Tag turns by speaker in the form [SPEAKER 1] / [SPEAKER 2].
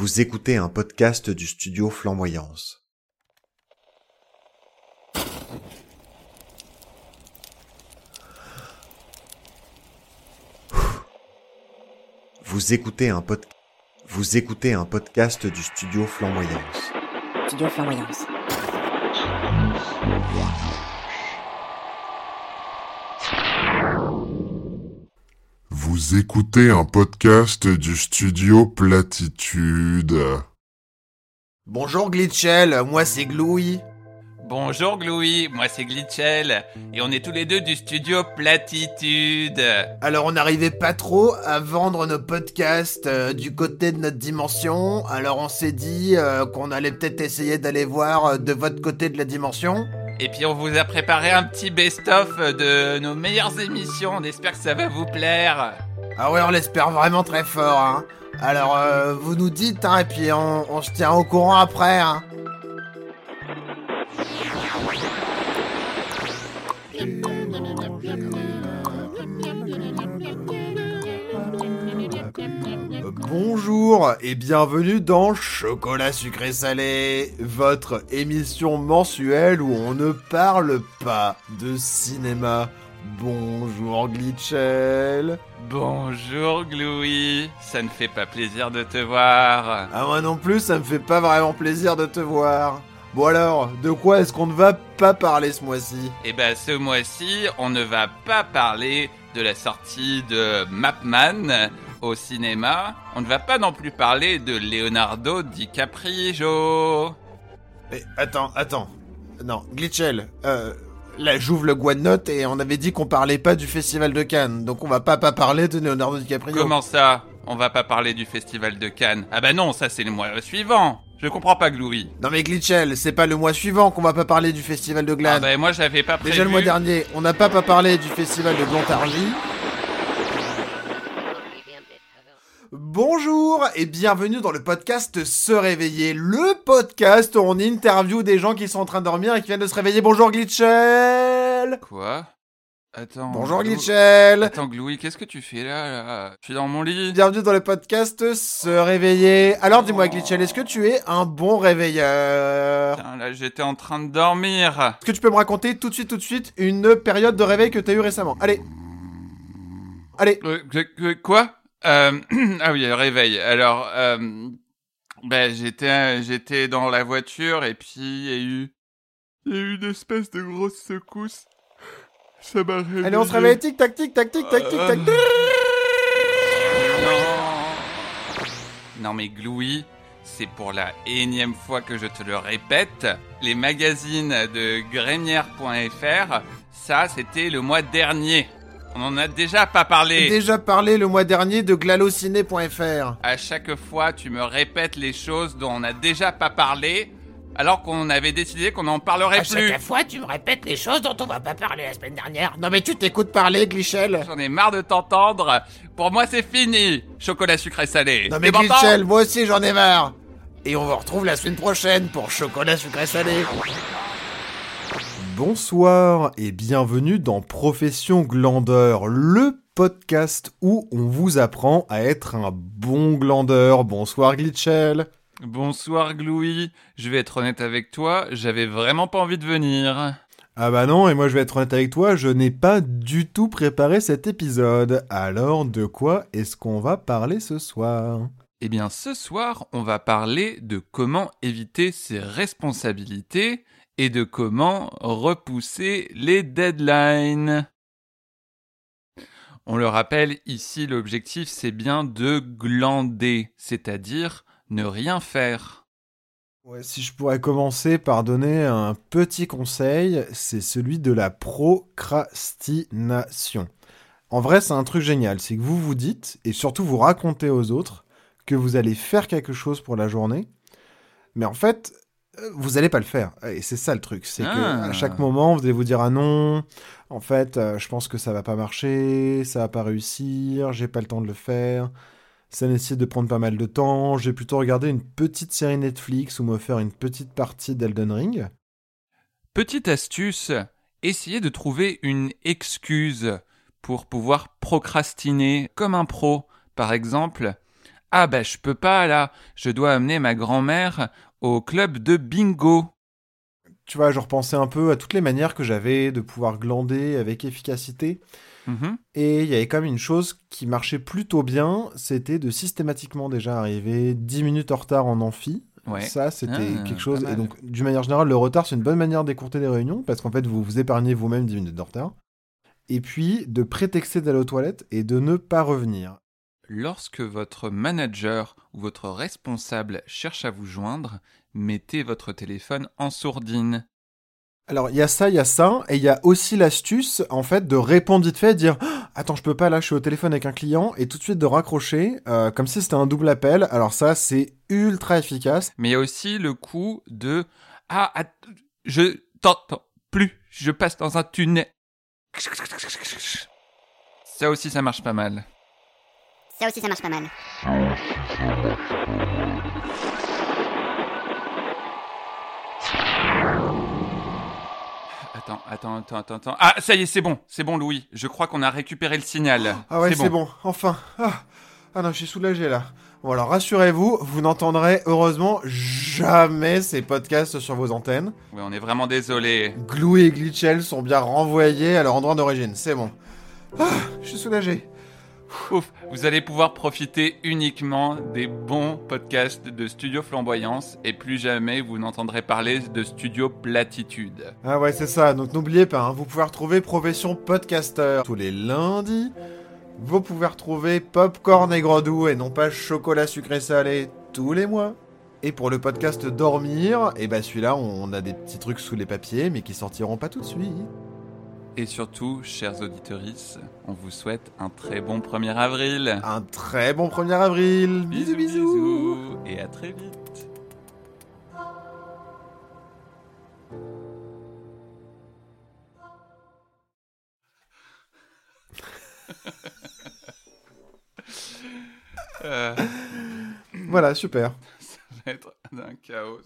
[SPEAKER 1] Vous écoutez un podcast du studio Flamboyance. Vous écoutez un pod... Vous écoutez un podcast du studio Flamboyance.
[SPEAKER 2] Studio Flamboyance.
[SPEAKER 3] Vous écoutez un podcast du studio Platitude.
[SPEAKER 4] Bonjour Glitchell, moi c'est Glouy.
[SPEAKER 5] Bonjour Glouy, moi c'est Glitchell, et on est tous les deux du studio Platitude.
[SPEAKER 4] Alors on n'arrivait pas trop à vendre nos podcasts euh, du côté de notre dimension, alors on s'est dit euh, qu'on allait peut-être essayer d'aller voir euh, de votre côté de la dimension.
[SPEAKER 5] Et puis on vous a préparé un petit best-of de nos meilleures émissions, on espère que ça va vous plaire.
[SPEAKER 4] Ah ouais, on l'espère vraiment très fort. Hein. Alors euh, vous nous dites, hein, et puis on, se tient au courant après. Hein. Bonjour et bienvenue dans Chocolat sucré salé, votre émission mensuelle où on ne parle pas de cinéma. Bonjour Glitchell.
[SPEAKER 5] Bonjour Glouy, ça ne fait pas plaisir de te voir.
[SPEAKER 4] Ah moi non plus, ça me fait pas vraiment plaisir de te voir. Bon alors, de quoi est-ce qu'on ne va pas parler ce mois-ci?
[SPEAKER 5] Et ben ce mois-ci, on ne va pas parler de la sortie de Mapman au cinéma. On ne va pas non plus parler de Leonardo DiCaprio.
[SPEAKER 4] Mais attends, attends. Non, Glitchell, euh, là j'ouvre le Note et on avait dit qu'on parlait pas du festival de Cannes, donc on va pas pas parler de Leonardo DiCaprio.
[SPEAKER 5] Comment ça? On va pas parler du festival de Cannes? Ah bah non, ça c'est le mois suivant. Je comprends pas Glouy.
[SPEAKER 4] Non mais Glitchell, c'est pas le mois suivant qu'on va pas parler du festival de
[SPEAKER 5] Ah
[SPEAKER 4] Glane.
[SPEAKER 5] bah moi j'avais pas prévu.
[SPEAKER 4] Déjà le mois dernier, on n'a pas pas parlé du festival de Blontargie. Bonjour et bienvenue dans le podcast Se réveiller, le podcast où on interview des gens qui sont en train de dormir et qui viennent de se réveiller. Bonjour Glitchell
[SPEAKER 5] Quoi? Attends.
[SPEAKER 4] Bonjour
[SPEAKER 5] Glou-
[SPEAKER 4] Glitchell
[SPEAKER 5] Attends Glouy, qu'est-ce que tu fais là, là? Je suis dans mon lit.
[SPEAKER 4] Bienvenue dans le podcast Se réveiller. Alors dis-moi Glitchell, est-ce que tu es un bon réveilleur?
[SPEAKER 5] Putain, là j'étais en train de dormir.
[SPEAKER 4] Est-ce que tu peux me raconter tout de suite, tout de suite, une période de réveil que t'as eu récemment? Allez Allez
[SPEAKER 5] Euh, quoi? Euh, Ah oui, réveil. Alors, euh, ben j'étais j'étais dans la voiture et puis il y a eu il y a eu une espèce de grosse secousse. Ça m'a réveillé.
[SPEAKER 4] Allez, on se réveille, tic tac tic tac tic tac tic tac.
[SPEAKER 5] Non. Non mais Glouy, c'est pour la énième fois que je te le répète, les magazines de Grémière.fr, ça c'était le mois dernier. On en a déjà pas
[SPEAKER 4] J'ai
[SPEAKER 5] parlé.
[SPEAKER 4] déjà parlé le mois dernier de glalociné.fr.
[SPEAKER 5] À chaque fois, tu me répètes les choses dont on a déjà pas parlé, alors qu'on avait décidé qu'on n'en parlerait
[SPEAKER 2] À
[SPEAKER 5] plus.
[SPEAKER 2] chaque fois, tu me répètes les choses dont on va pas parler la semaine dernière.
[SPEAKER 4] Non mais tu t'écoutes parler, Glitchell
[SPEAKER 5] J'en ai marre de t'entendre. Pour moi, c'est fini. Chocolat sucré salé.
[SPEAKER 4] Non mais Glitchell, moi aussi j'en ai marre Et on vous retrouve la semaine prochaine pour Chocolat Sucré Salé Bonsoir et bienvenue dans Profession Glandeur, le podcast où on vous apprend à être un bon glandeur. Bonsoir Glitchell
[SPEAKER 5] Bonsoir Glouy, je vais être honnête avec toi, j'avais vraiment pas envie de venir.
[SPEAKER 4] Ah bah non, et moi je vais être honnête avec toi, je n'ai pas du tout préparé cet épisode. Alors de quoi est-ce qu'on va parler ce soir?
[SPEAKER 5] Eh bien ce soir, on va parler de comment éviter ses responsabilités et de comment repousser les deadlines. On le rappelle, ici l'objectif c'est bien de glander, c'est-à-dire ne rien faire.
[SPEAKER 4] Si je pourrais commencer par donner un petit conseil, c'est celui de la procrastination. En vrai, c'est un truc génial, c'est que vous vous dites, et surtout vous racontez aux autres, que vous allez faire quelque chose pour la journée, mais en fait, vous n'allez pas le faire. Et c'est ça le truc, c'est que
[SPEAKER 5] Ah.
[SPEAKER 4] à chaque moment, vous allez vous dire ah non, en fait, euh, je pense que ça va pas marcher, ça va pas réussir, j'ai pas le temps de le faire. Ça nécessite de prendre pas mal de temps. J'ai plutôt regardé une petite série Netflix ou me faire une petite partie d'Elden Ring.
[SPEAKER 5] Petite astuce, essayez de trouver une excuse pour pouvoir procrastiner comme un pro. Par exemple, Ah bah je peux pas là, je dois amener ma grand-mère au club de bingo.
[SPEAKER 4] Tu vois, je repensais un peu à toutes les manières que j'avais de pouvoir glander avec efficacité.
[SPEAKER 5] Mhm.
[SPEAKER 4] Et il y avait quand même une chose qui marchait plutôt bien, c'était de systématiquement déjà arriver 10 minutes en retard en amphi.
[SPEAKER 5] Ouais.
[SPEAKER 4] Ça, c'était
[SPEAKER 5] Ah,
[SPEAKER 4] quelque chose. Et donc, d'une manière générale, le retard, c'est une bonne manière d'écourter les réunions parce qu'en fait, vous vous épargnez vous-même 10 minutes de retard. Et puis, de prétexter d'aller aux toilettes et de ne pas revenir.
[SPEAKER 5] Lorsque votre manager ou votre responsable cherche à vous joindre, mettez votre téléphone en sourdine.
[SPEAKER 4] Alors, il y a ça, il y a ça, et il y a aussi l'astuce, en fait, de répondre vite fait, de dire Ah, Attends, je peux pas, là, je suis au téléphone avec un client, et tout de suite de raccrocher, euh, comme si c'était un double appel. Alors, ça, c'est ultra efficace.
[SPEAKER 5] Mais il y a aussi le coup de Ah, att- je t'entends plus, je passe dans un tunnel. Ça aussi, ça marche pas mal.
[SPEAKER 6] Ça aussi, ça marche pas mal.
[SPEAKER 5] Attends, attends, attends, attends, attends. Ah, ça y est, c'est bon, c'est bon, Louis. Je crois qu'on a récupéré le signal.
[SPEAKER 4] Ah ouais, c'est bon. enfin. Ah. ah non, je suis soulagé là. Bon, alors rassurez-vous, vous n'entendrez heureusement jamais ces podcasts sur vos antennes.
[SPEAKER 5] Ouais, on est vraiment désolé.
[SPEAKER 4] Glou et Glitchell sont bien renvoyés à leur endroit d'origine, c'est bon. Ah, je suis soulagé.
[SPEAKER 5] Vous allez pouvoir profiter uniquement des bons podcasts de Studio Flamboyance et plus jamais vous n'entendrez parler de Studio Platitude.
[SPEAKER 4] Ah ouais, c'est ça. Donc n'oubliez pas, hein, vous pouvez retrouver Profession Podcaster tous les lundis. Vous pouvez retrouver Popcorn et Gredou et non pas Chocolat Sucré Salé tous les mois. Et pour le podcast Dormir, et bah celui-là, on a des petits trucs sous les papiers, mais qui sortiront pas tout de suite.
[SPEAKER 5] Et surtout, chers auditeurs, on vous souhaite un très bon 1er avril.
[SPEAKER 4] Un très bon 1er avril. Bisous, bisous.
[SPEAKER 5] bisous et à très vite. Euh,
[SPEAKER 4] Voilà, super.
[SPEAKER 5] ça va être un chaos.